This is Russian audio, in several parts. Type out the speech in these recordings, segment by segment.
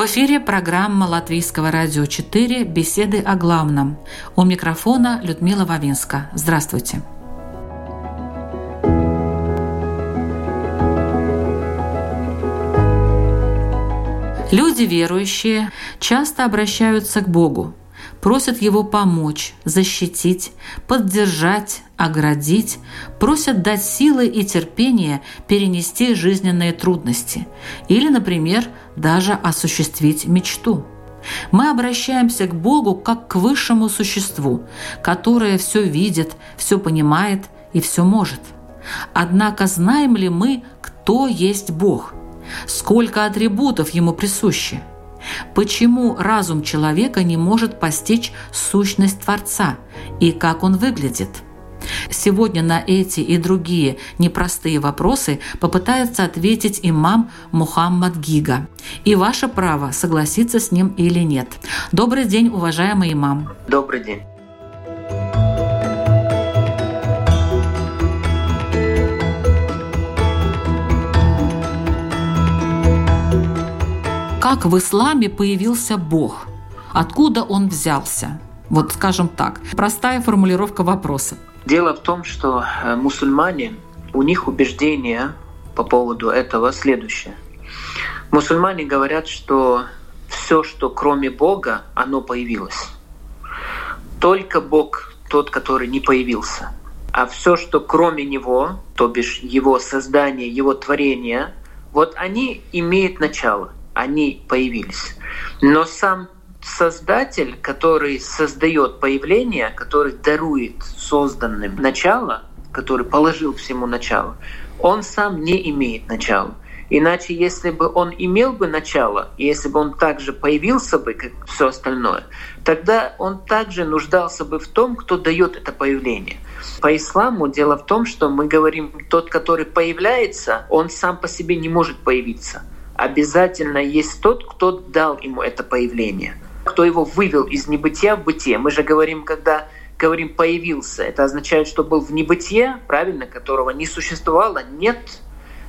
В эфире программа Латвийского радио 4 «Беседы о главном». У микрофона Людмила Вавинска. Здравствуйте. Люди верующие часто обращаются к Богу, просят Его помочь, защитить, поддержать, оградить, просят дать силы и терпение перенести жизненные трудности или, например, даже осуществить мечту. Мы обращаемся к Богу как к высшему существу, которое все видит, все понимает и все может. Однако знаем ли мы, кто есть Бог? Сколько атрибутов Ему присущи? Почему разум человека не может постичь сущность Творца и как он выглядит? Сегодня на эти и другие непростые вопросы попытается ответить имам Мухаммад Гига. И ваше право согласиться с ним или нет. Добрый день, уважаемый имам. Добрый день. Как в исламе появился Бог? Откуда он взялся? Вот скажем так, простая формулировка вопроса. Дело в том, что э, мусульмане, у них убеждение по поводу этого следующее. Мусульмане говорят, что все, что кроме Бога, оно появилось. Только Бог тот, который не появился. А все, что кроме Него, то бишь Его создание, Его творение, вот они имеют начало, они появились. Но сам Создатель, который создает появление, который дарует созданным начало, который положил всему начало, он сам не имеет начала. Иначе, если бы он имел бы начало, если бы он также появился бы, как все остальное, тогда он также нуждался бы в том, кто дает это появление. По исламу дело в том, что мы говорим, тот, который появляется, он сам по себе не может появиться. Обязательно есть тот, кто дал ему это появление кто его вывел из небытия в бытие. Мы же говорим, когда говорим «появился», это означает, что был в небытие, правильно, которого не существовало, нет.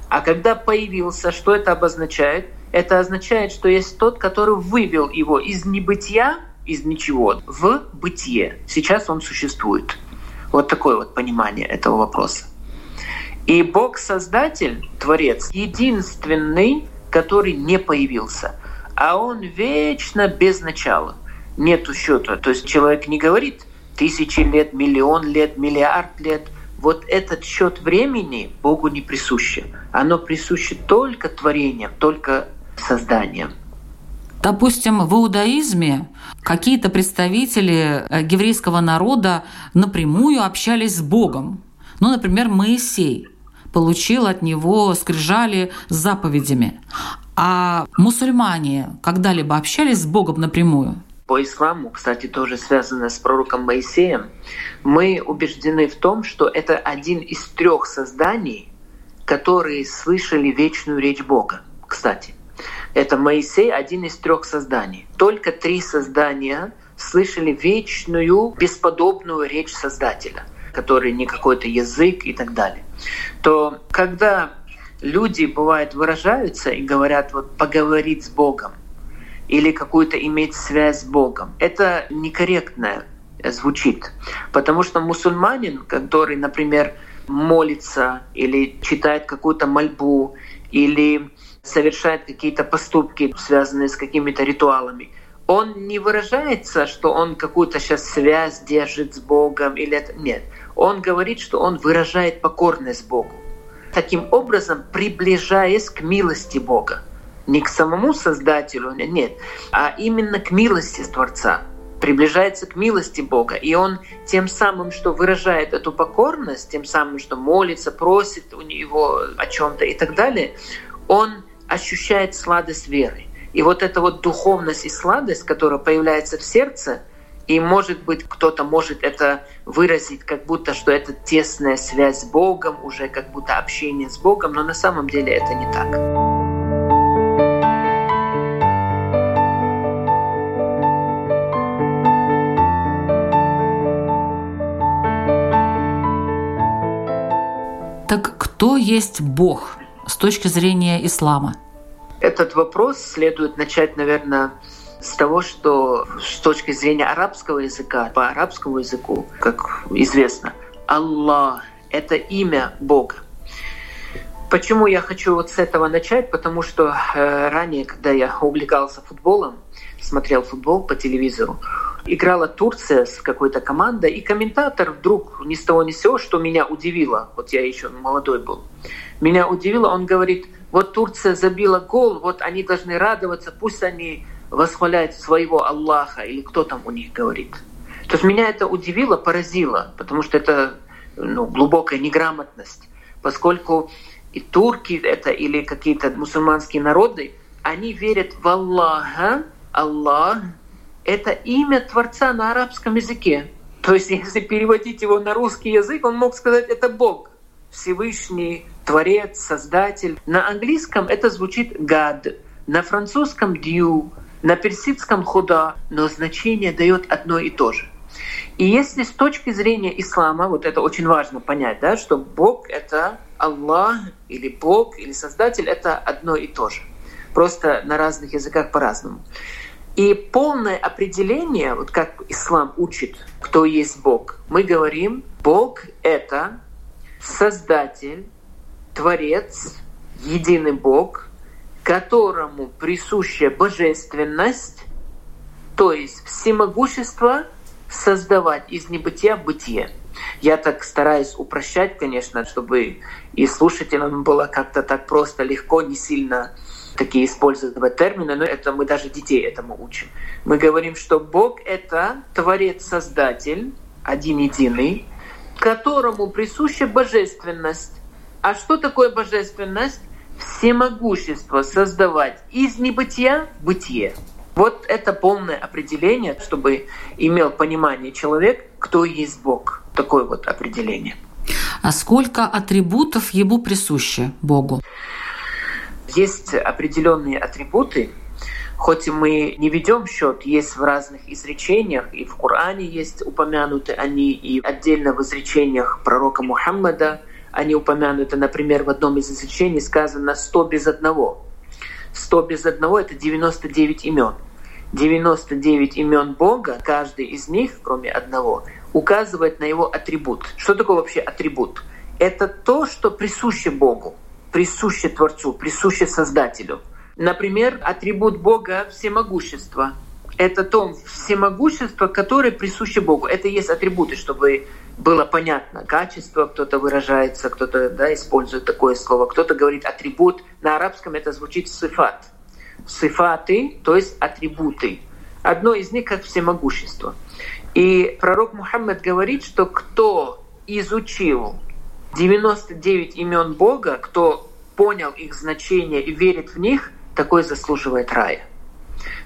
А когда появился, что это обозначает? Это означает, что есть тот, который вывел его из небытия, из ничего, в бытие. Сейчас он существует. Вот такое вот понимание этого вопроса. И Бог-создатель, Творец, единственный, который не появился – а он вечно без начала. Нету счета. То есть человек не говорит тысячи лет, миллион лет, миллиард лет. Вот этот счет времени Богу не присуще. Оно присуще только творением, только созданием. Допустим, в иудаизме какие-то представители э, еврейского народа напрямую общались с Богом. Ну, например, Моисей получил от него скрижали с заповедями. А мусульмане когда-либо общались с Богом напрямую? По исламу, кстати, тоже связано с пророком Моисеем, мы убеждены в том, что это один из трех созданий, которые слышали вечную речь Бога. Кстати, это Моисей один из трех созданий. Только три создания слышали вечную, бесподобную речь Создателя, который не какой-то язык и так далее. То когда люди, бывает, выражаются и говорят, вот поговорить с Богом или какую-то иметь связь с Богом. Это некорректно звучит, потому что мусульманин, который, например, молится или читает какую-то мольбу или совершает какие-то поступки, связанные с какими-то ритуалами, он не выражается, что он какую-то сейчас связь держит с Богом или это. Нет. Он говорит, что он выражает покорность Богу таким образом приближаясь к милости Бога. Не к самому Создателю, нет, а именно к милости Творца. Приближается к милости Бога. И он тем самым, что выражает эту покорность, тем самым, что молится, просит у него о чем-то и так далее, он ощущает сладость веры. И вот эта вот духовность и сладость, которая появляется в сердце, и, может быть, кто-то может это выразить, как будто, что это тесная связь с Богом, уже как будто общение с Богом, но на самом деле это не так. Так кто есть Бог с точки зрения ислама? Этот вопрос следует начать, наверное, с того, что с точки зрения арабского языка, по арабскому языку, как известно, Аллах — это имя Бога. Почему я хочу вот с этого начать? Потому что э, ранее, когда я увлекался футболом, смотрел футбол по телевизору, играла Турция с какой-то командой, и комментатор вдруг ни с того ни с сего, что меня удивило, вот я еще молодой был, меня удивило, он говорит, вот Турция забила гол, вот они должны радоваться, пусть они восхваляют своего Аллаха, или кто там у них говорит. То есть меня это удивило, поразило, потому что это ну, глубокая неграмотность, поскольку и турки это или какие-то мусульманские народы, они верят в Аллаха, Аллах — это имя Творца на арабском языке. То есть, если переводить его на русский язык, он мог сказать, это Бог, Всевышний, Творец, Создатель. На английском это звучит God, на французском Dieu, на персидском худа, но значение дает одно и то же. И если с точки зрения ислама, вот это очень важно понять, да, что Бог — это Аллах или Бог или Создатель — это одно и то же. Просто на разных языках по-разному. И полное определение, вот как ислам учит, кто есть Бог, мы говорим, Бог — это Создатель, Творец, единый Бог — которому присуща божественность, то есть всемогущество создавать из небытия бытие. Я так стараюсь упрощать, конечно, чтобы и слушателям было как-то так просто, легко, не сильно такие использовать термины, но это мы даже детей этому учим. Мы говорим, что Бог — это Творец-Создатель, один единый, которому присуща божественность. А что такое божественность? Всемогущество создавать из небытия бытие. Вот это полное определение, чтобы имел понимание человек, кто есть Бог. Такое вот определение. А сколько атрибутов ему присуще Богу? Есть определенные атрибуты, хоть и мы не ведем счет, есть в разных изречениях, и в Коране есть упомянуты они, и отдельно в изречениях пророка Мухаммада – они упомянуты, например, в одном из изречений сказано «сто без одного». «Сто без одного» — это 99 имен. 99 имен Бога, каждый из них, кроме одного, указывает на его атрибут. Что такое вообще атрибут? Это то, что присуще Богу, присуще Творцу, присуще Создателю. Например, атрибут Бога — всемогущество. Это то всемогущество, которое присуще Богу. Это есть атрибуты, чтобы было понятно качество, кто-то выражается, кто-то да, использует такое слово, кто-то говорит атрибут. На арабском это звучит сифат. Сифаты, то есть атрибуты. Одно из них как всемогущество. И пророк Мухаммад говорит, что кто изучил 99 имен Бога, кто понял их значение и верит в них, такой заслуживает рая.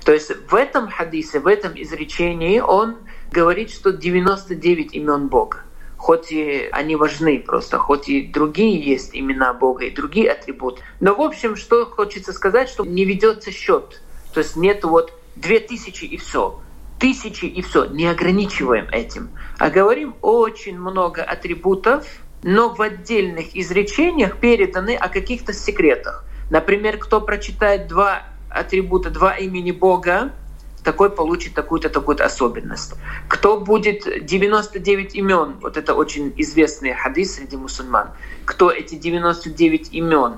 То есть в этом хадисе, в этом изречении он говорит, что 99 имен Бога. Хоть и они важны просто, хоть и другие есть имена Бога и другие атрибуты. Но в общем, что хочется сказать, что не ведется счет. То есть нет вот две тысячи и все, тысячи и все. Не ограничиваем этим. А говорим очень много атрибутов, но в отдельных изречениях переданы о каких-то секретах. Например, кто прочитает два атрибута, два имени Бога, такой получит такую-то, такую-то особенность. Кто будет 99 имен, вот это очень известный хадис среди мусульман, кто эти 99 имен,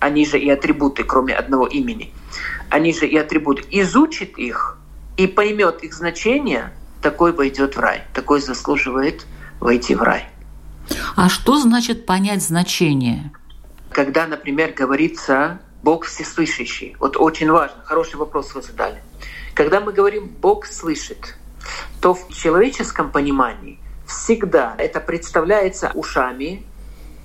они же и атрибуты, кроме одного имени, они же и атрибуты, изучит их и поймет их значение, такой войдет в рай, такой заслуживает войти в рай. А что значит понять значение? Когда, например, говорится Бог всеслышащий. Вот очень важно, хороший вопрос вы задали. Когда мы говорим «Бог слышит», то в человеческом понимании всегда это представляется ушами,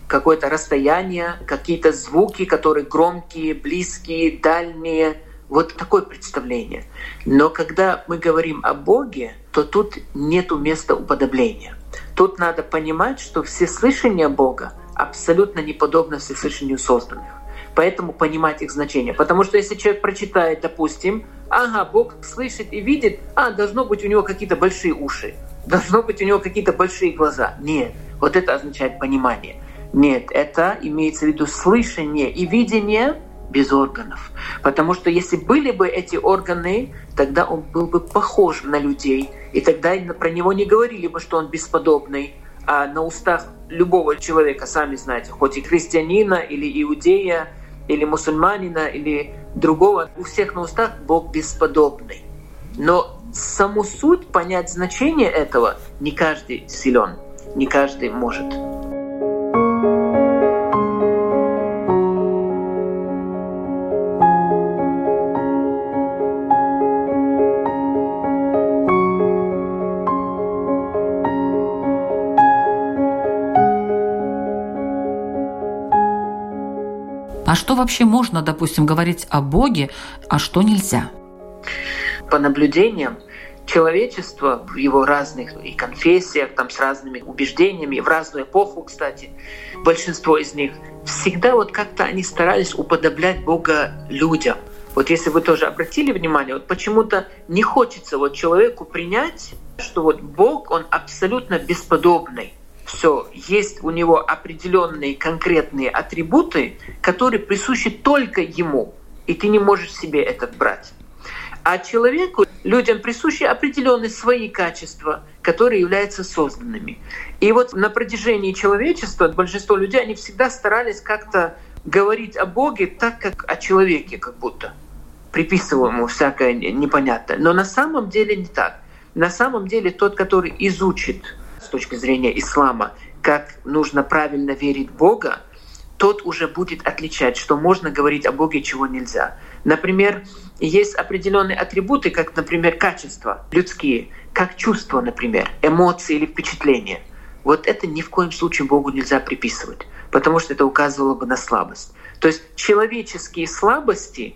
какое-то расстояние, какие-то звуки, которые громкие, близкие, дальние. Вот такое представление. Но когда мы говорим о Боге, то тут нет места уподобления. Тут надо понимать, что всеслышание Бога абсолютно не подобно всеслышанию созданных. Поэтому понимать их значение. Потому что если человек прочитает, допустим, ага, Бог слышит и видит, а, должно быть у него какие-то большие уши, должно быть у него какие-то большие глаза. Нет, вот это означает понимание. Нет, это имеется в виду слышание и видение без органов. Потому что если были бы эти органы, тогда он был бы похож на людей, и тогда про него не говорили бы, что он бесподобный, а на устах любого человека, сами знаете, хоть и христианина или иудея, или мусульманина, или другого, у всех на устах Бог бесподобный. Но саму суть, понять значение этого, не каждый силен, не каждый может. А что вообще можно, допустим, говорить о Боге, а что нельзя? По наблюдениям, человечество в его разных и конфессиях, там, с разными убеждениями, в разную эпоху, кстати, большинство из них, всегда вот как-то они старались уподоблять Бога людям. Вот если вы тоже обратили внимание, вот почему-то не хочется вот человеку принять, что вот Бог, он абсолютно бесподобный все, есть у него определенные конкретные атрибуты, которые присущи только ему, и ты не можешь себе этот брать. А человеку, людям присущи определенные свои качества, которые являются созданными. И вот на протяжении человечества большинство людей, они всегда старались как-то говорить о Боге так, как о человеке, как будто приписывая ему всякое непонятное. Но на самом деле не так. На самом деле тот, который изучит с точки зрения ислама, как нужно правильно верить в Бога, тот уже будет отличать, что можно говорить о Боге, чего нельзя. Например, есть определенные атрибуты, как, например, качества людские, как чувства, например, эмоции или впечатления. Вот это ни в коем случае Богу нельзя приписывать, потому что это указывало бы на слабость. То есть человеческие слабости,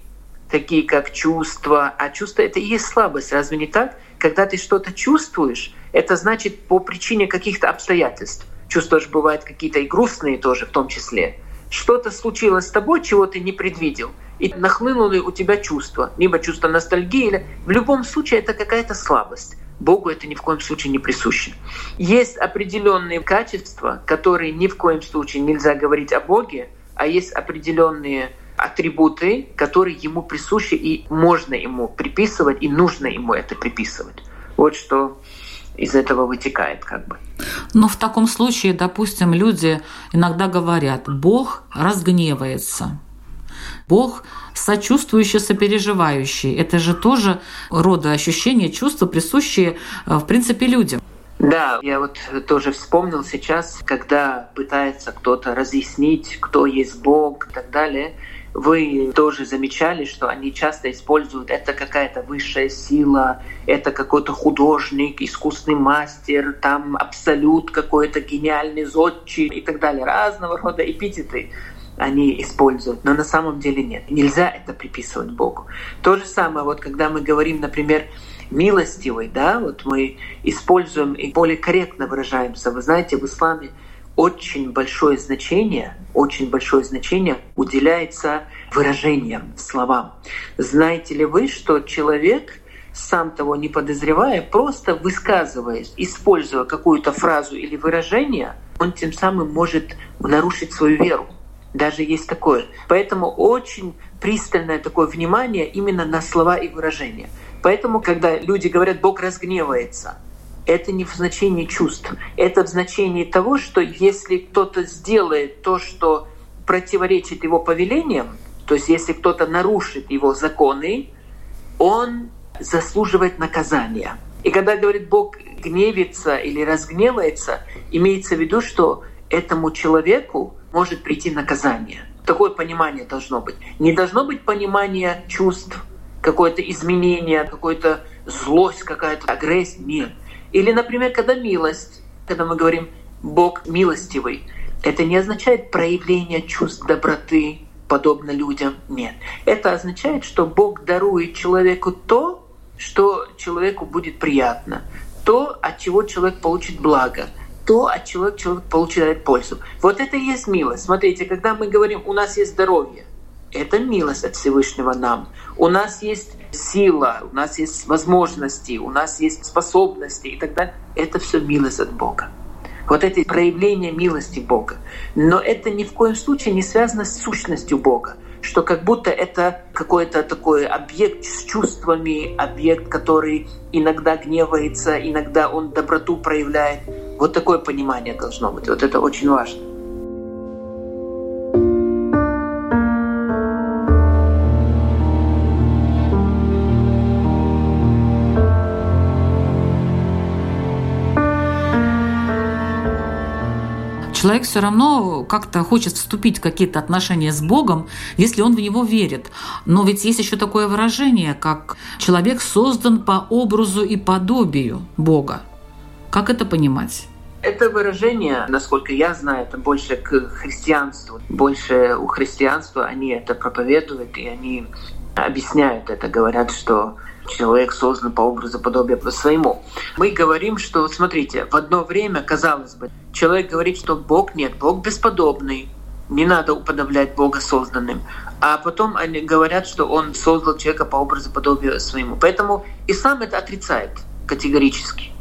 такие как чувства, а чувство — это и есть слабость, разве не так? Когда ты что-то чувствуешь, это значит по причине каких-то обстоятельств. Чувства же бывают какие-то и грустные тоже в том числе. Что-то случилось с тобой, чего ты не предвидел, и нахлынули у тебя чувства, либо чувство ностальгии, или в любом случае это какая-то слабость. Богу это ни в коем случае не присуще. Есть определенные качества, которые ни в коем случае нельзя говорить о Боге, а есть определенные атрибуты, которые ему присущи и можно ему приписывать, и нужно ему это приписывать. Вот что из этого вытекает как бы. Но в таком случае, допустим, люди иногда говорят, Бог разгневается. Бог сочувствующий, сопереживающий. Это же тоже рода ощущения, чувства, присущие, э, в принципе, людям. Да, я вот тоже вспомнил сейчас, когда пытается кто-то разъяснить, кто есть Бог и так далее – вы тоже замечали, что они часто используют это какая-то высшая сила, это какой-то художник, искусный мастер, там абсолют какой-то гениальный зодчий и так далее. Разного рода эпитеты они используют, но на самом деле нет. Нельзя это приписывать Богу. То же самое, вот когда мы говорим, например, милостивый, да, вот мы используем и более корректно выражаемся. Вы знаете, в исламе очень большое значение, очень большое значение уделяется выражениям, словам. Знаете ли вы, что человек, сам того не подозревая, просто высказываясь, используя какую-то фразу или выражение, он тем самым может нарушить свою веру. Даже есть такое. Поэтому очень пристальное такое внимание именно на слова и выражения. Поэтому, когда люди говорят «Бог разгневается», это не в значении чувств, это в значении того, что если кто-то сделает то, что противоречит его повелениям, то есть если кто-то нарушит его законы, он заслуживает наказания. И когда говорит Бог гневится или разгневается, имеется в виду, что этому человеку может прийти наказание. Такое понимание должно быть. Не должно быть понимания чувств, какое-то изменение, какое-то злость, какая-то агрессия. Нет. Или, например, когда милость, когда мы говорим «Бог милостивый», Это не означает проявление чувств доброты, подобно людям. Нет. Это означает, что Бог дарует человеку то, что человеку будет приятно, то, от чего человек получит благо, то, от чего человек получает пользу. Вот это и есть милость. Смотрите, когда мы говорим, у нас есть здоровье, это милость от Всевышнего нам. У нас есть сила, у нас есть возможности, у нас есть способности и так далее. Это все милость от Бога. Вот эти проявления милости Бога. Но это ни в коем случае не связано с сущностью Бога что как будто это какой-то такой объект с чувствами, объект, который иногда гневается, иногда он доброту проявляет. Вот такое понимание должно быть. Вот это очень важно. Человек все равно как-то хочет вступить в какие-то отношения с Богом, если он в него верит. Но ведь есть еще такое выражение, как человек создан по образу и подобию Бога. Как это понимать? Это выражение, насколько я знаю, это больше к христианству. Больше у христианства они это проповедуют, и они объясняют это, говорят, что человек создан по образу подобия по своему. Мы говорим, что, смотрите, в одно время, казалось бы, человек говорит, что Бог нет, Бог бесподобный, не надо уподоблять Бога созданным. А потом они говорят, что Он создал человека по образу подобию своему. Поэтому ислам это отрицает категорически.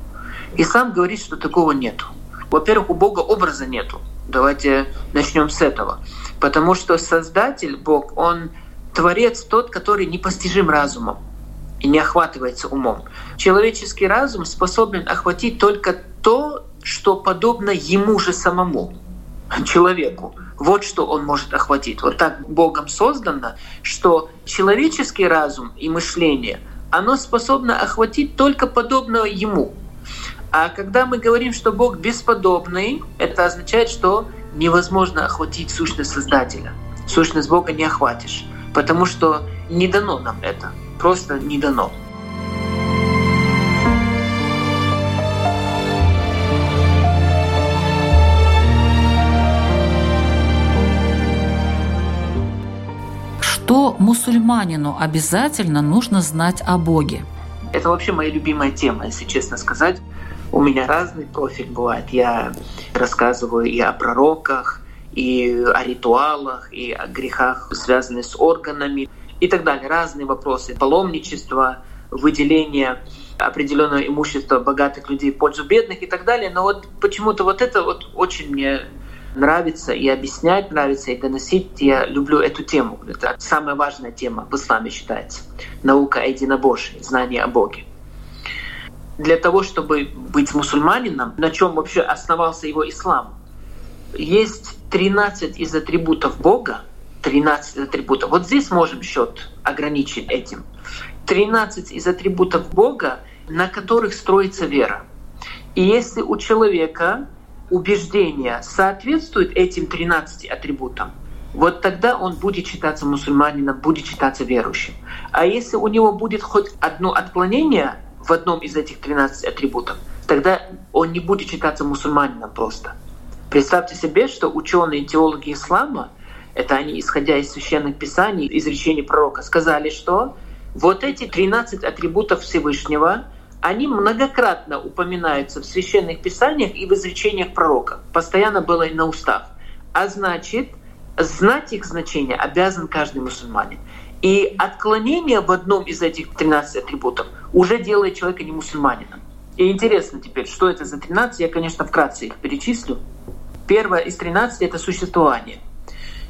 Ислам говорит, что такого нету. Во-первых, у Бога образа нету. Давайте начнем с этого. Потому что Создатель, Бог, Он Творец тот, который непостижим разумом и не охватывается умом. Человеческий разум способен охватить только то, что подобно ему же самому, человеку. Вот что он может охватить. Вот так Богом создано, что человеческий разум и мышление, оно способно охватить только подобное ему. А когда мы говорим, что Бог бесподобный, это означает, что невозможно охватить сущность Создателя. Сущность Бога не охватишь, потому что не дано нам это просто не дано. Что мусульманину обязательно нужно знать о Боге? Это вообще моя любимая тема, если честно сказать. У меня разный профиль бывает. Я рассказываю и о пророках, и о ритуалах, и о грехах, связанных с органами и так далее. Разные вопросы. Паломничество, выделение определенного имущества богатых людей в пользу бедных и так далее. Но вот почему-то вот это вот очень мне нравится и объяснять нравится, и доносить. Я люблю эту тему. Это самая важная тема в исламе считается. Наука о единобожии, знание о Боге. Для того, чтобы быть мусульманином, на чем вообще основался его ислам, есть 13 из атрибутов Бога, 13 атрибутов. Вот здесь можем счет ограничить этим. 13 из атрибутов Бога, на которых строится вера. И если у человека убеждение соответствует этим 13 атрибутам, вот тогда он будет считаться мусульманином, будет считаться верующим. А если у него будет хоть одно отклонение в одном из этих 13 атрибутов, тогда он не будет считаться мусульманином просто. Представьте себе, что ученые теологи ислама – это они, исходя из священных писаний, из речений пророка, сказали, что вот эти 13 атрибутов Всевышнего, они многократно упоминаются в священных писаниях и в изречениях пророка. Постоянно было и на устах. А значит, знать их значение обязан каждый мусульманин. И отклонение в одном из этих 13 атрибутов уже делает человека не мусульманином. И интересно теперь, что это за 13, я, конечно, вкратце их перечислю. Первое из 13 — это существование —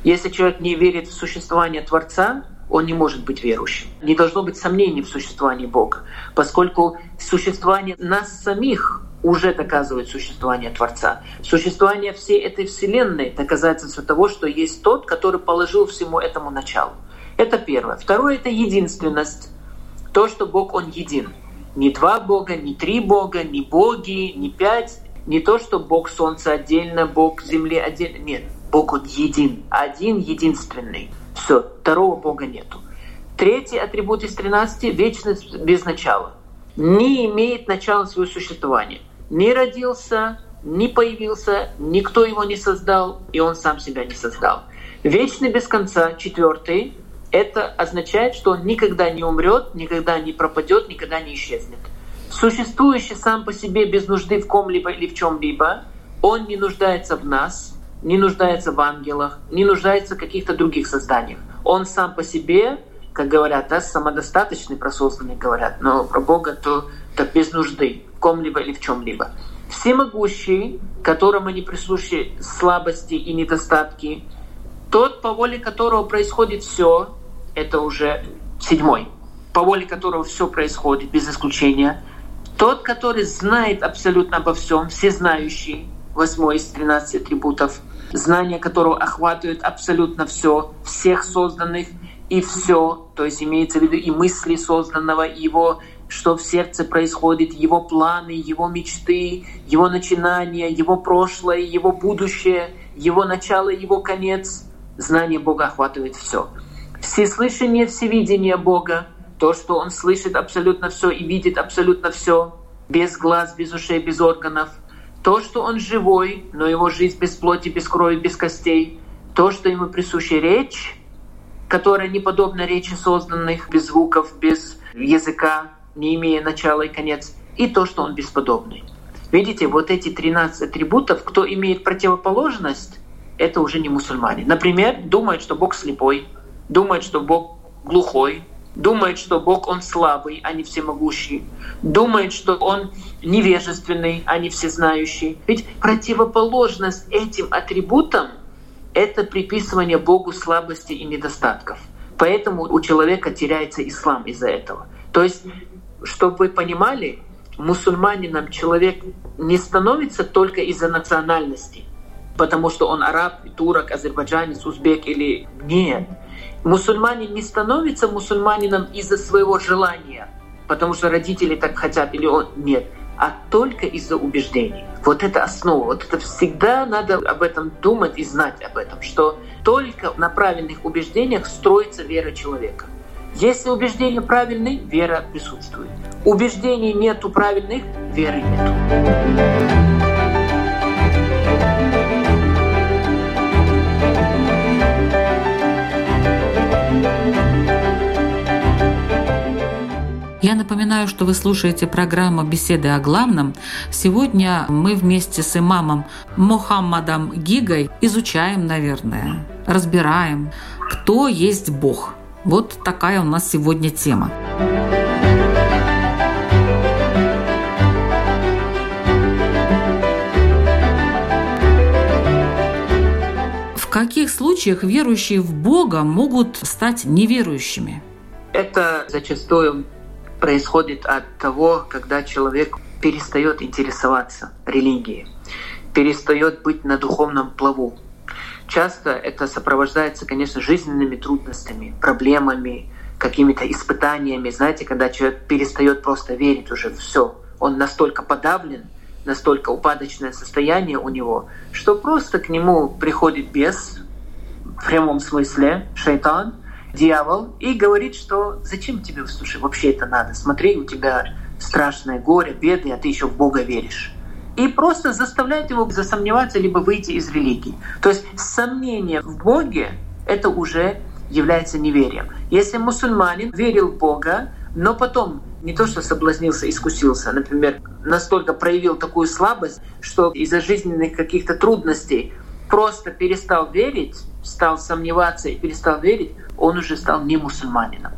если человек не верит в существование Творца, он не может быть верующим. Не должно быть сомнений в существовании Бога, поскольку существование нас самих уже доказывает существование Творца. Существование всей этой Вселенной доказательство того, что есть тот, который положил всему этому начало. Это первое. Второе — это единственность. То, что Бог, Он един. Не два Бога, не три Бога, не боги, не пять. Не то, что Бог Солнца отдельно, Бог Земли отдельно. Нет. Бог Он един, один, единственный. Все, второго Бога нету. Третий атрибут из 13 – вечность без начала. Не имеет начала своего существования. Не родился, не появился, никто его не создал, и он сам себя не создал. Вечный без конца, четвертый, это означает, что он никогда не умрет, никогда не пропадет, никогда не исчезнет. Существующий сам по себе без нужды в ком-либо или в чем-либо, он не нуждается в нас, не нуждается в ангелах, не нуждается в каких-то других созданиях. Он сам по себе, как говорят, да, самодостаточный, про говорят, но про Бога то, то без нужды в ком-либо или в чем-либо. Всемогущий, которому не присущи слабости и недостатки, тот, по воле которого происходит все, это уже седьмой, по воле которого все происходит без исключения. Тот, который знает абсолютно обо всем, всезнающий, восьмой из 13 атрибутов, знание которого охватывает абсолютно все, всех созданных и все, то есть имеется в виду и мысли созданного, и его что в сердце происходит, его планы, его мечты, его начинания, его прошлое, его будущее, его начало, его конец. Знание Бога охватывает все всеслышание, всевидение Бога, то, что Он слышит абсолютно все и видит абсолютно все, без глаз, без ушей, без органов, то, что Он живой, но Его жизнь без плоти, без крови, без костей, то, что Ему присуща речь, которая не подобна речи созданных без звуков, без языка, не имея начала и конец, и то, что Он бесподобный. Видите, вот эти 13 атрибутов, кто имеет противоположность, это уже не мусульмане. Например, думает, что Бог слепой – думает, что Бог глухой, думает, что Бог Он слабый, а не всемогущий, думает, что Он невежественный, а не всезнающий. Ведь противоположность этим атрибутам — это приписывание Богу слабости и недостатков. Поэтому у человека теряется ислам из-за этого. То есть, чтобы вы понимали, мусульманином человек не становится только из-за национальности, потому что он араб, турок, азербайджанец, узбек или нет. Мусульманин не становится мусульманином из-за своего желания, потому что родители так хотят или он нет, а только из-за убеждений. Вот это основа. Вот это всегда надо об этом думать и знать об этом, что только на правильных убеждениях строится вера человека. Если убеждения правильные, вера присутствует. Убеждений нету правильных, веры нету. Я напоминаю, что вы слушаете программу «Беседы о главном». Сегодня мы вместе с имамом Мухаммадом Гигой изучаем, наверное, разбираем, кто есть Бог. Вот такая у нас сегодня тема. В каких случаях верующие в Бога могут стать неверующими? Это зачастую происходит от того, когда человек перестает интересоваться религией, перестает быть на духовном плаву. Часто это сопровождается, конечно, жизненными трудностями, проблемами, какими-то испытаниями. Знаете, когда человек перестает просто верить уже все, он настолько подавлен, настолько упадочное состояние у него, что просто к нему приходит бес в прямом смысле, шайтан, дьявол и говорит, что зачем тебе, слушай, вообще это надо? Смотри, у тебя страшное горе, беды, а ты еще в Бога веришь. И просто заставляет его засомневаться, либо выйти из религии. То есть сомнение в Боге — это уже является неверием. Если мусульманин верил в Бога, но потом не то что соблазнился, искусился, например, настолько проявил такую слабость, что из-за жизненных каких-то трудностей просто перестал верить, стал сомневаться и перестал верить, он уже стал не мусульманином.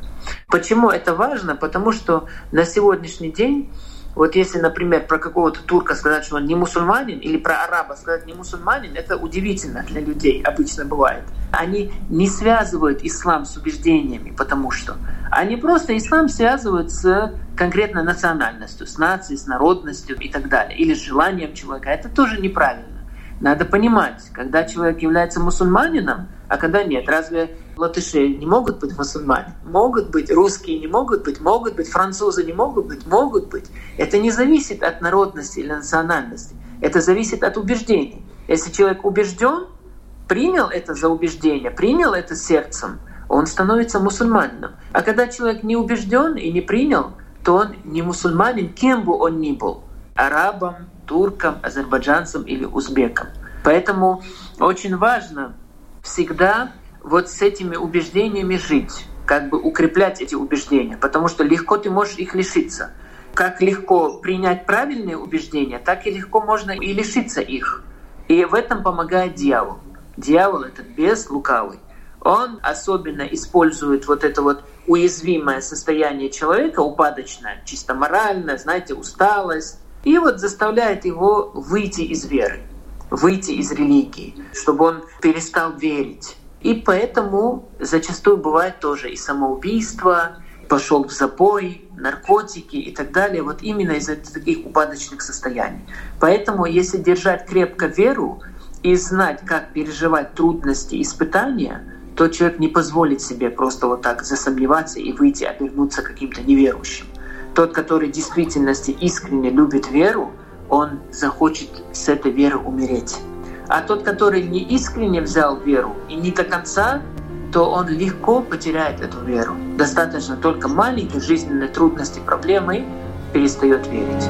Почему это важно? Потому что на сегодняшний день вот если, например, про какого-то турка сказать, что он не мусульманин, или про араба сказать не мусульманин, это удивительно для людей, обычно бывает. Они не связывают ислам с убеждениями, потому что они просто ислам связывают с конкретной национальностью, с нацией, с народностью и так далее, или с желанием человека. Это тоже неправильно. Надо понимать, когда человек является мусульманином, а когда нет. Разве латыши не могут быть мусульмане? Могут быть. Русские не могут быть? Могут быть. Французы не могут быть? Могут быть. Это не зависит от народности или национальности. Это зависит от убеждений. Если человек убежден, принял это за убеждение, принял это сердцем, он становится мусульманином. А когда человек не убежден и не принял, то он не мусульманин, кем бы он ни был. Арабом, туркам, азербайджанцам или узбекам. Поэтому очень важно всегда вот с этими убеждениями жить, как бы укреплять эти убеждения, потому что легко ты можешь их лишиться. Как легко принять правильные убеждения, так и легко можно и лишиться их. И в этом помогает дьявол. Дьявол — этот бес лукавый. Он особенно использует вот это вот уязвимое состояние человека, упадочное, чисто моральное, знаете, усталость, и вот заставляет его выйти из веры, выйти из религии, чтобы он перестал верить. И поэтому зачастую бывает тоже и самоубийство, пошел в запой, наркотики и так далее, вот именно из-за таких упадочных состояний. Поэтому если держать крепко веру и знать, как переживать трудности, испытания, то человек не позволит себе просто вот так засомневаться и выйти, обернуться каким-то неверующим. Тот, который в действительности искренне любит веру, он захочет с этой веры умереть. А тот, который не искренне взял веру и не до конца, то он легко потеряет эту веру. Достаточно только маленьких жизненных трудностей, проблемы перестает верить.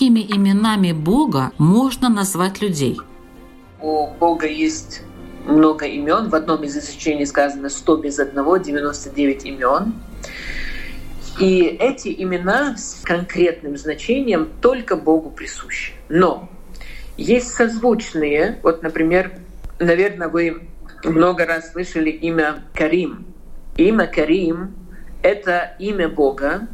Какими именами Бога можно назвать людей? У Бога есть много имен. В одном из изречений сказано 100 без одного, 99 имен. И эти имена с конкретным значением только Богу присущи. Но есть созвучные, вот, например, наверное, вы много раз слышали имя Карим. Имя Карим — это имя Бога,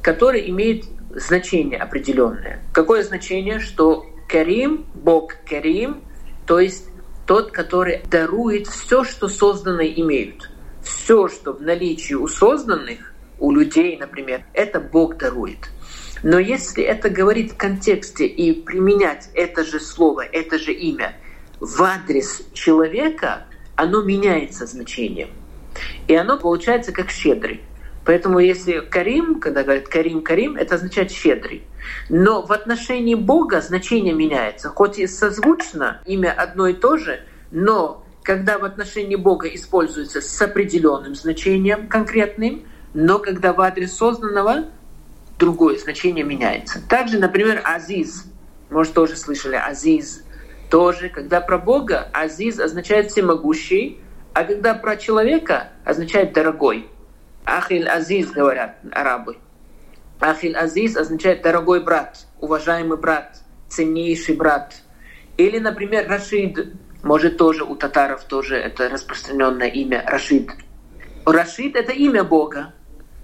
которое имеет значение определенное. Какое значение? Что Карим, Бог Карим, то есть тот, который дарует все, что созданные имеют. Все, что в наличии у созданных, у людей, например, это Бог дарует. Но если это говорить в контексте и применять это же слово, это же имя в адрес человека, оно меняется значением. И оно получается как щедрый. Поэтому если Карим, когда говорят Карим, Карим, это означает щедрый. Но в отношении Бога значение меняется. Хоть и созвучно имя одно и то же, но когда в отношении Бога используется с определенным значением конкретным, но когда в адрес созданного другое значение меняется. Также, например, Азиз. Может, тоже слышали Азиз. Тоже, когда про Бога Азиз означает всемогущий, а когда про человека означает дорогой. Ахиль Азиз, говорят арабы. Ахиль Азиз означает дорогой брат, уважаемый брат, ценнейший брат. Или, например, Рашид, может тоже у татаров тоже это распространенное имя Рашид. Рашид — это имя Бога,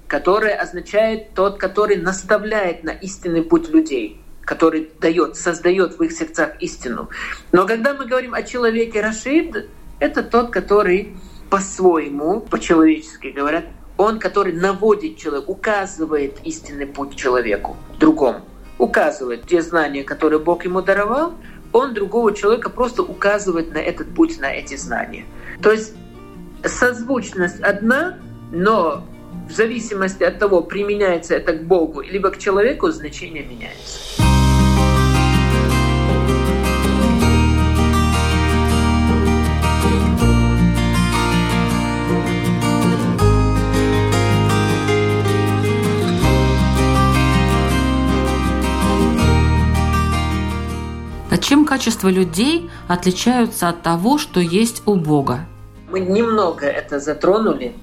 которое означает тот, который наставляет на истинный путь людей, который дает, создает в их сердцах истину. Но когда мы говорим о человеке Рашид, это тот, который по-своему, по-человечески говорят, он, который наводит человека, указывает истинный путь человеку, другому. Указывает те знания, которые Бог ему даровал, он другого человека просто указывает на этот путь, на эти знания. То есть созвучность одна, но в зависимости от того, применяется это к Богу либо к человеку, значение меняется. Чем качества людей отличаются от того, что есть у Бога? Мы немного это затронули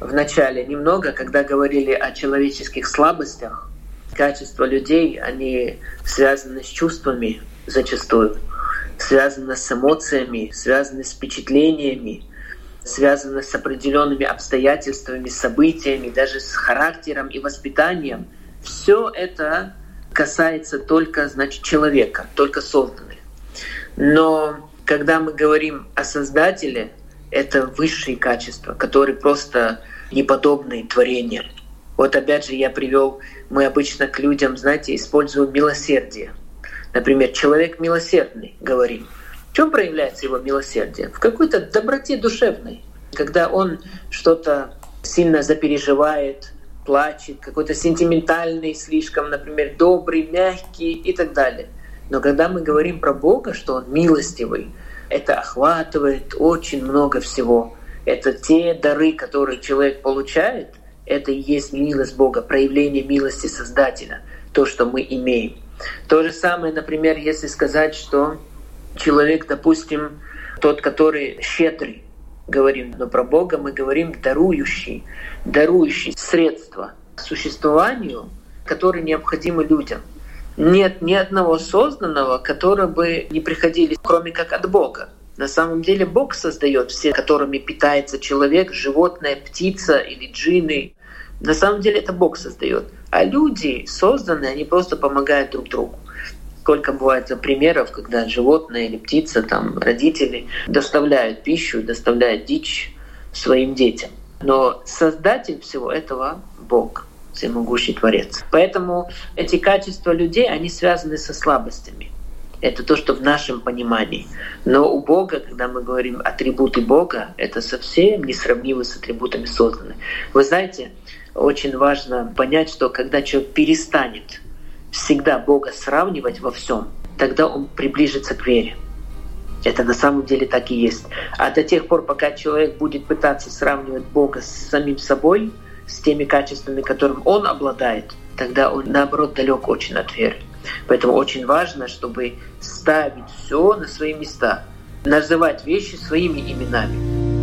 в начале, немного, когда говорили о человеческих слабостях. Качества людей, они связаны с чувствами зачастую, связаны с эмоциями, связаны с впечатлениями, связаны с определенными обстоятельствами, событиями, даже с характером и воспитанием. Все это касается только, значит, человека, только созданных. Но когда мы говорим о Создателе, это высшие качества, которые просто неподобные творения. Вот опять же я привел, мы обычно к людям, знаете, используем милосердие. Например, человек милосердный, говорим. В чем проявляется его милосердие? В какой-то доброте душевной. Когда он что-то сильно запереживает, плачет, какой-то сентиментальный, слишком, например, добрый, мягкий и так далее. Но когда мы говорим про Бога, что Он милостивый, это охватывает очень много всего. Это те дары, которые человек получает, это и есть милость Бога, проявление милости Создателя, то, что мы имеем. То же самое, например, если сказать, что человек, допустим, тот, который щедрый, говорим, но про Бога мы говорим дарующий, дарующий средства существованию, которые необходимы людям. Нет ни одного созданного, которое бы не приходили, кроме как от Бога. На самом деле Бог создает все, которыми питается человек, животное, птица или джинны. На самом деле это Бог создает. А люди созданы, они просто помогают друг другу. Сколько бывает примеров, когда животное или птица, там, родители доставляют пищу, доставляют дичь своим детям. Но создатель всего этого — Бог, всемогущий Творец. Поэтому эти качества людей, они связаны со слабостями. Это то, что в нашем понимании. Но у Бога, когда мы говорим атрибуты Бога, это совсем не сравнимо с атрибутами созданы. Вы знаете, очень важно понять, что когда человек перестанет всегда Бога сравнивать во всем, тогда он приближится к вере. Это на самом деле так и есть. А до тех пор, пока человек будет пытаться сравнивать Бога с самим собой, с теми качествами, которым он обладает, тогда он, наоборот, далек очень от веры. Поэтому очень важно, чтобы ставить все на свои места, называть вещи своими именами.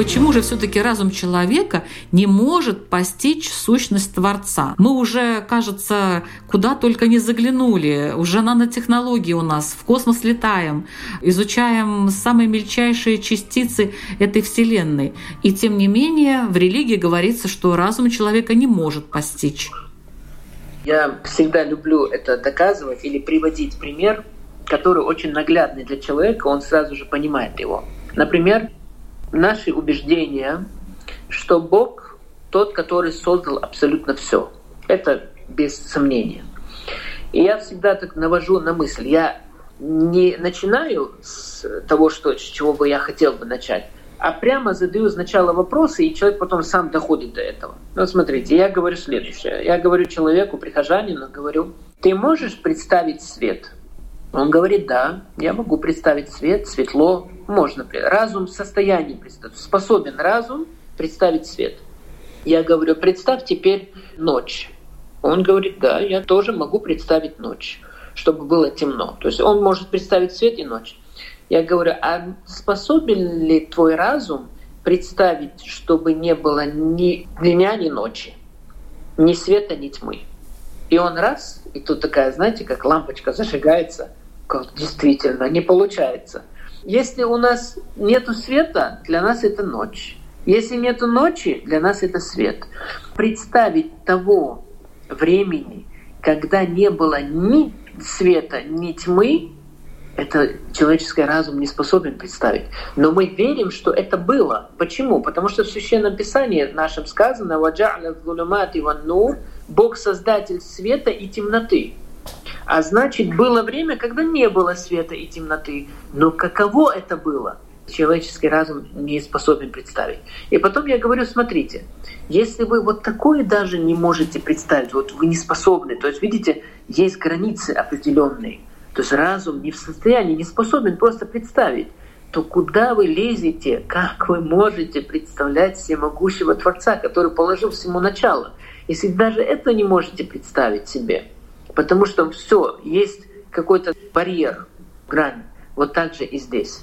Почему же все-таки разум человека не может постичь сущность Творца? Мы уже, кажется, куда только не заглянули. Уже нанотехнологии у нас, в космос летаем, изучаем самые мельчайшие частицы этой Вселенной. И тем не менее в религии говорится, что разум человека не может постичь. Я всегда люблю это доказывать или приводить пример, который очень наглядный для человека, он сразу же понимает его. Например, наши убеждения, что Бог тот, который создал абсолютно все. Это без сомнения. И я всегда так навожу на мысль. Я не начинаю с того, что, с чего бы я хотел бы начать, а прямо задаю сначала вопросы, и человек потом сам доходит до этого. Ну, смотрите, я говорю следующее. Я говорю человеку, прихожанину, говорю, ты можешь представить свет? Он говорит, да, я могу представить свет, светло, можно. Разум в представить, способен разум представить свет. Я говорю, представь теперь ночь. Он говорит, да, я тоже могу представить ночь, чтобы было темно. То есть он может представить свет и ночь. Я говорю, а способен ли твой разум представить, чтобы не было ни дня, ни ночи, ни света, ни тьмы? И он раз, и тут такая, знаете, как лампочка зажигается, как действительно не получается. Если у нас нет света, для нас это ночь. Если нет ночи, для нас это свет. Представить того времени, когда не было ни света, ни тьмы, это человеческий разум не способен представить. Но мы верим, что это было. Почему? Потому что в Священном Писании нашем сказано «Ваджа'ля ван нур» Бог создатель света и темноты. А значит, было время, когда не было света и темноты. Но каково это было? Человеческий разум не способен представить. И потом я говорю, смотрите, если вы вот такое даже не можете представить, вот вы не способны, то есть, видите, есть границы определенные, то есть разум не в состоянии, не способен просто представить, то куда вы лезете, как вы можете представлять всемогущего Творца, который положил всему начало, если даже это не можете представить себе – Потому что все, есть какой-то барьер, грань. Вот так же и здесь.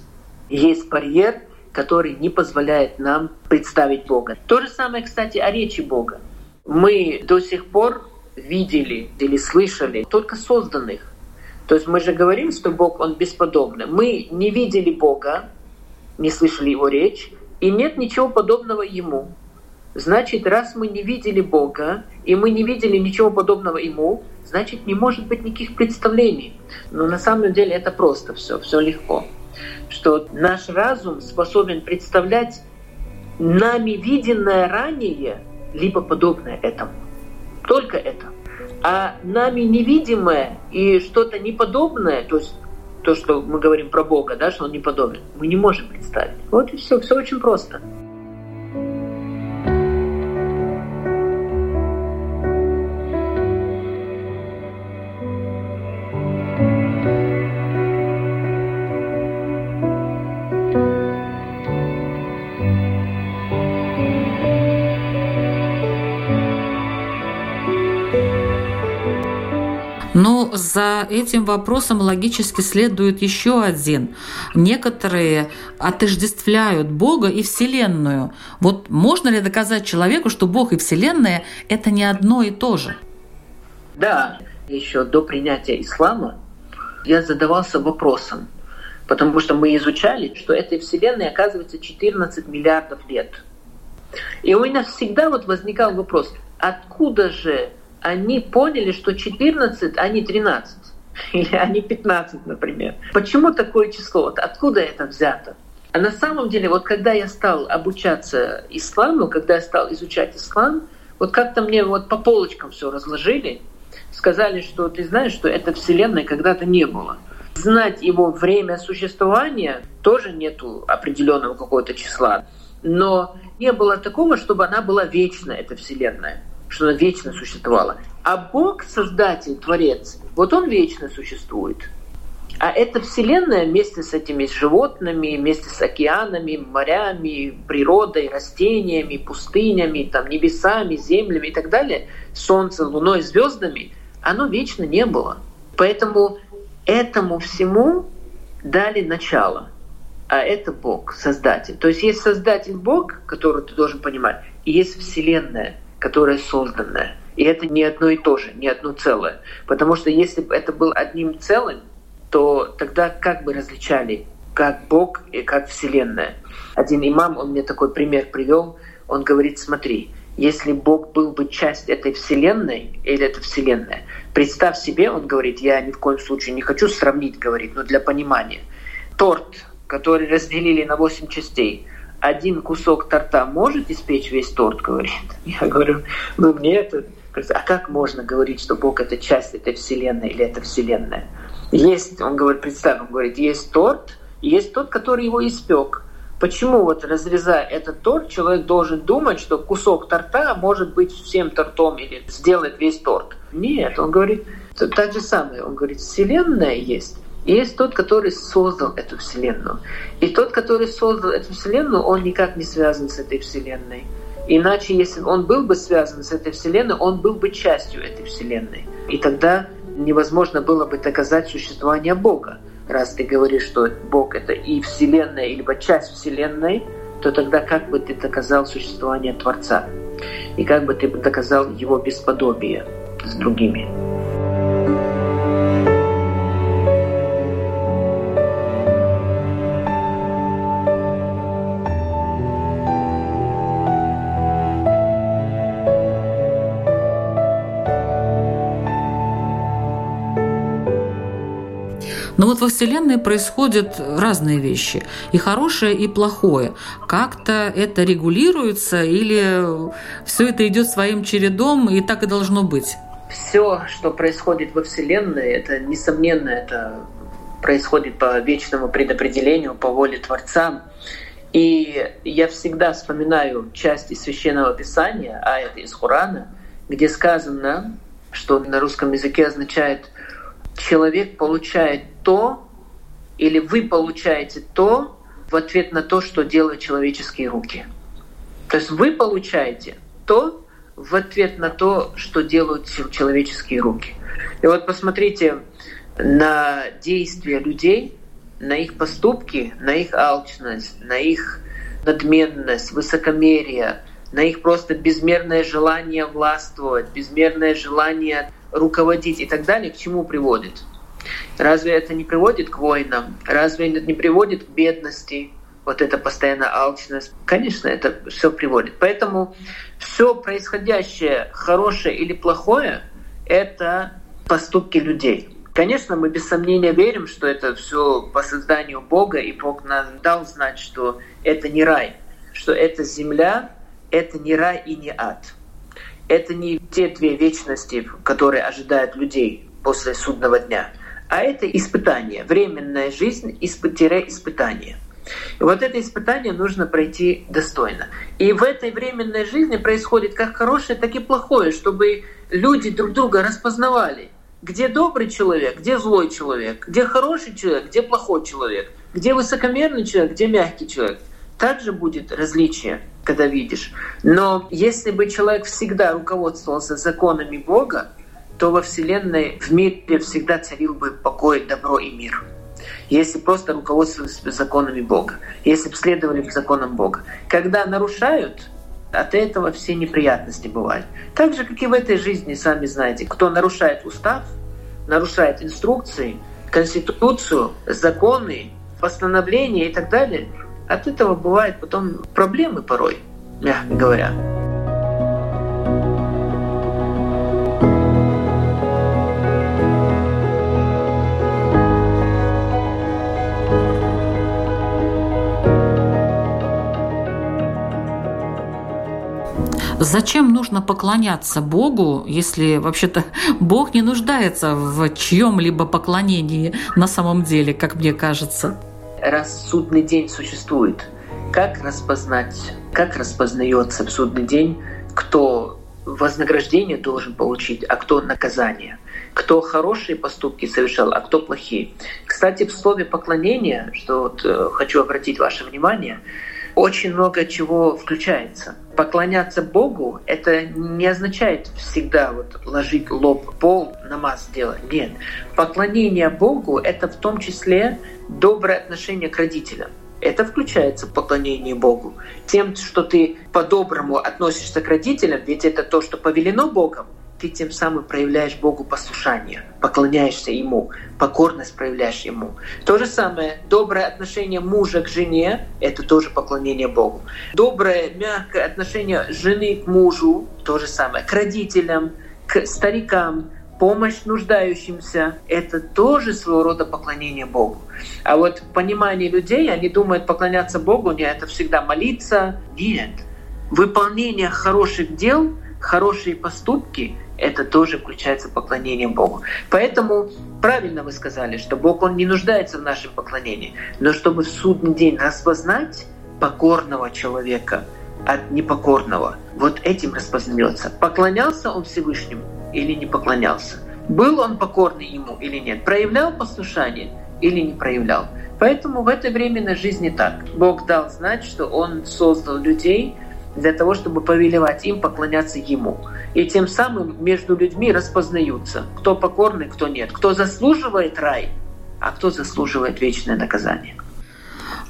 Есть барьер, который не позволяет нам представить Бога. То же самое, кстати, о речи Бога. Мы до сих пор видели или слышали только созданных. То есть мы же говорим, что Бог, Он бесподобный. Мы не видели Бога, не слышали Его речь, и нет ничего подобного Ему. Значит, раз мы не видели Бога, и мы не видели ничего подобного Ему, значит не может быть никаких представлений. Но на самом деле это просто все, все легко. Что наш разум способен представлять нами виденное ранее, либо подобное этому. Только это. А нами невидимое и что-то неподобное, то есть то, что мы говорим про Бога, да, что Он не подобен, мы не можем представить. Вот и все, все очень просто. Этим вопросом логически следует еще один. Некоторые отождествляют Бога и Вселенную. Вот можно ли доказать человеку, что Бог и Вселенная – это не одно и то же? Да, еще до принятия ислама я задавался вопросом, потому что мы изучали, что этой Вселенной оказывается 14 миллиардов лет. И у меня всегда вот возникал вопрос, откуда же они поняли, что 14, а не 13. Или они 15, например. Почему такое число? Вот откуда это взято? А на самом деле, вот когда я стал обучаться исламу, когда я стал изучать ислам, вот как-то мне вот по полочкам все разложили, сказали, что ты знаешь, что этой вселенной когда-то не было. Знать его время существования тоже нету определенного какого-то числа. Но не было такого, чтобы она была вечна, эта вселенная что она вечно существовала. А Бог, Создатель, Творец, вот Он вечно существует. А эта Вселенная вместе с этими животными, вместе с океанами, морями, природой, растениями, пустынями, там, небесами, землями и так далее, Солнцем, Луной, звездами, оно вечно не было. Поэтому этому всему дали начало. А это Бог, Создатель. То есть есть Создатель Бог, который ты должен понимать, и есть Вселенная – которое созданное. И это не одно и то же, не одно целое. Потому что если бы это был одним целым, то тогда как бы различали, как Бог и как Вселенная. Один имам, он мне такой пример привел, он говорит, смотри, если Бог был бы часть этой Вселенной, или это Вселенная, представь себе, он говорит, я ни в коем случае не хочу сравнить, говорит, но для понимания. Торт, который разделили на восемь частей, один кусок торта может испечь весь торт, говорит. Я говорю, ну мне это... А как можно говорить, что Бог это часть этой вселенной или это вселенная? Есть, он говорит, представь, он говорит, есть торт, есть тот, который его испек. Почему вот разрезая этот торт, человек должен думать, что кусок торта может быть всем тортом или сделать весь торт? Нет, он говорит, так же самое. Он говорит, вселенная есть, и есть тот, который создал эту Вселенную. И тот, который создал эту Вселенную, он никак не связан с этой Вселенной. Иначе, если он был бы связан с этой Вселенной, он был бы частью этой Вселенной. И тогда невозможно было бы доказать существование Бога. Раз ты говоришь, что Бог — это и Вселенная, либо часть Вселенной, то тогда как бы ты доказал существование Творца? И как бы ты доказал его бесподобие с другими? Но вот во Вселенной происходят разные вещи, и хорошее, и плохое. Как-то это регулируется или все это идет своим чередом, и так и должно быть? Все, что происходит во Вселенной, это несомненно, это происходит по вечному предопределению, по воле Творца. И я всегда вспоминаю части Священного Писания, а это из Хурана, где сказано, что на русском языке означает человек получает то, или вы получаете то в ответ на то, что делают человеческие руки. То есть вы получаете то в ответ на то, что делают человеческие руки. И вот посмотрите на действия людей, на их поступки, на их алчность, на их надменность, высокомерие, на их просто безмерное желание властвовать, безмерное желание руководить и так далее, к чему приводит? Разве это не приводит к войнам? Разве это не приводит к бедности? Вот это постоянная алчность. Конечно, это все приводит. Поэтому все происходящее, хорошее или плохое, это поступки людей. Конечно, мы без сомнения верим, что это все по созданию Бога, и Бог нам дал знать, что это не рай, что это земля, это не рай и не ад. Это не те две вечности, которые ожидают людей после судного дня, а это испытание, временная жизнь, испытание. И вот это испытание нужно пройти достойно. И в этой временной жизни происходит как хорошее, так и плохое, чтобы люди друг друга распознавали – где добрый человек, где злой человек, где хороший человек, где плохой человек, где высокомерный человек, где мягкий человек. Также будет различие, когда видишь. Но если бы человек всегда руководствовался законами Бога, то во Вселенной, в мире всегда царил бы покой, добро и мир. Если просто руководствовались законами Бога, если бы следовали законам Бога. Когда нарушают, от этого все неприятности бывают. Так же, как и в этой жизни, сами знаете, кто нарушает устав, нарушает инструкции, конституцию, законы, постановления и так далее, от этого бывают потом проблемы порой, мягко говоря. Зачем нужно поклоняться Богу, если вообще-то Бог не нуждается в чьем-либо поклонении на самом деле, как мне кажется? Раз судный день существует, как распознать, как распознается в судный день, кто вознаграждение должен получить, а кто наказание? Кто хорошие поступки совершал, а кто плохие? Кстати, в слове поклонение, что вот, э, хочу обратить ваше внимание, очень много чего включается. Поклоняться Богу — это не означает всегда вот ложить лоб пол, намаз делать. Нет. Поклонение Богу — это в том числе доброе отношение к родителям. Это включается в поклонение Богу. Тем, что ты по-доброму относишься к родителям, ведь это то, что повелено Богом, ты тем самым проявляешь Богу послушание, поклоняешься Ему, покорность проявляешь Ему. То же самое, доброе отношение мужа к жене — это тоже поклонение Богу. Доброе, мягкое отношение жены к мужу — то же самое. К родителям, к старикам, помощь нуждающимся — это тоже своего рода поклонение Богу. А вот понимание людей, они думают, поклоняться Богу, не это всегда молиться. Нет. Выполнение хороших дел, хорошие поступки — это тоже включается поклонение Богу. Поэтому правильно вы сказали, что Бог, Он не нуждается в нашем поклонении, но чтобы в судный день распознать покорного человека от непокорного, вот этим распознается, поклонялся он Всевышнему или не поклонялся, был он покорный ему или нет, проявлял послушание или не проявлял. Поэтому в этой временной жизни так. Бог дал знать, что Он создал людей для того, чтобы повелевать им поклоняться Ему. И тем самым между людьми распознаются, кто покорный, кто нет, кто заслуживает рай, а кто заслуживает вечное наказание.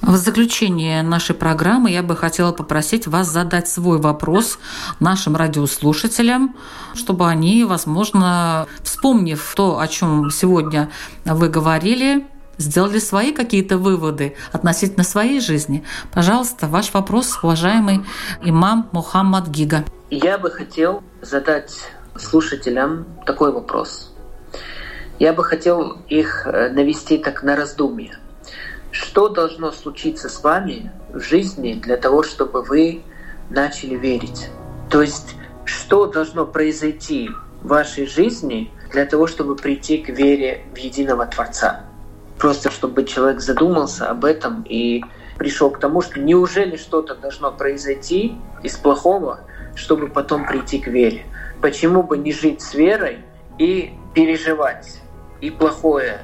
В заключение нашей программы я бы хотела попросить вас задать свой вопрос нашим радиослушателям, чтобы они, возможно, вспомнив то, о чем сегодня вы говорили, сделали свои какие-то выводы относительно своей жизни. Пожалуйста, ваш вопрос, уважаемый имам Мухаммад Гига. Я бы хотел задать слушателям такой вопрос. Я бы хотел их э, навести так на раздумье. Что должно случиться с вами в жизни для того, чтобы вы начали верить? То есть, что должно произойти в вашей жизни для того, чтобы прийти к вере в единого Творца? Просто чтобы человек задумался об этом и пришел к тому, что неужели что-то должно произойти из плохого, чтобы потом прийти к вере. Почему бы не жить с верой и переживать и плохое,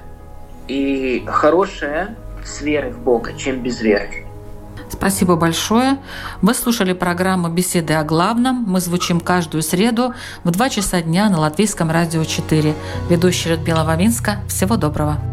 и хорошее с верой в Бога, чем без веры. Спасибо большое. Вы слушали программу «Беседы о главном». Мы звучим каждую среду в 2 часа дня на Латвийском радио 4. Ведущая Людмила Вавинска. Всего доброго.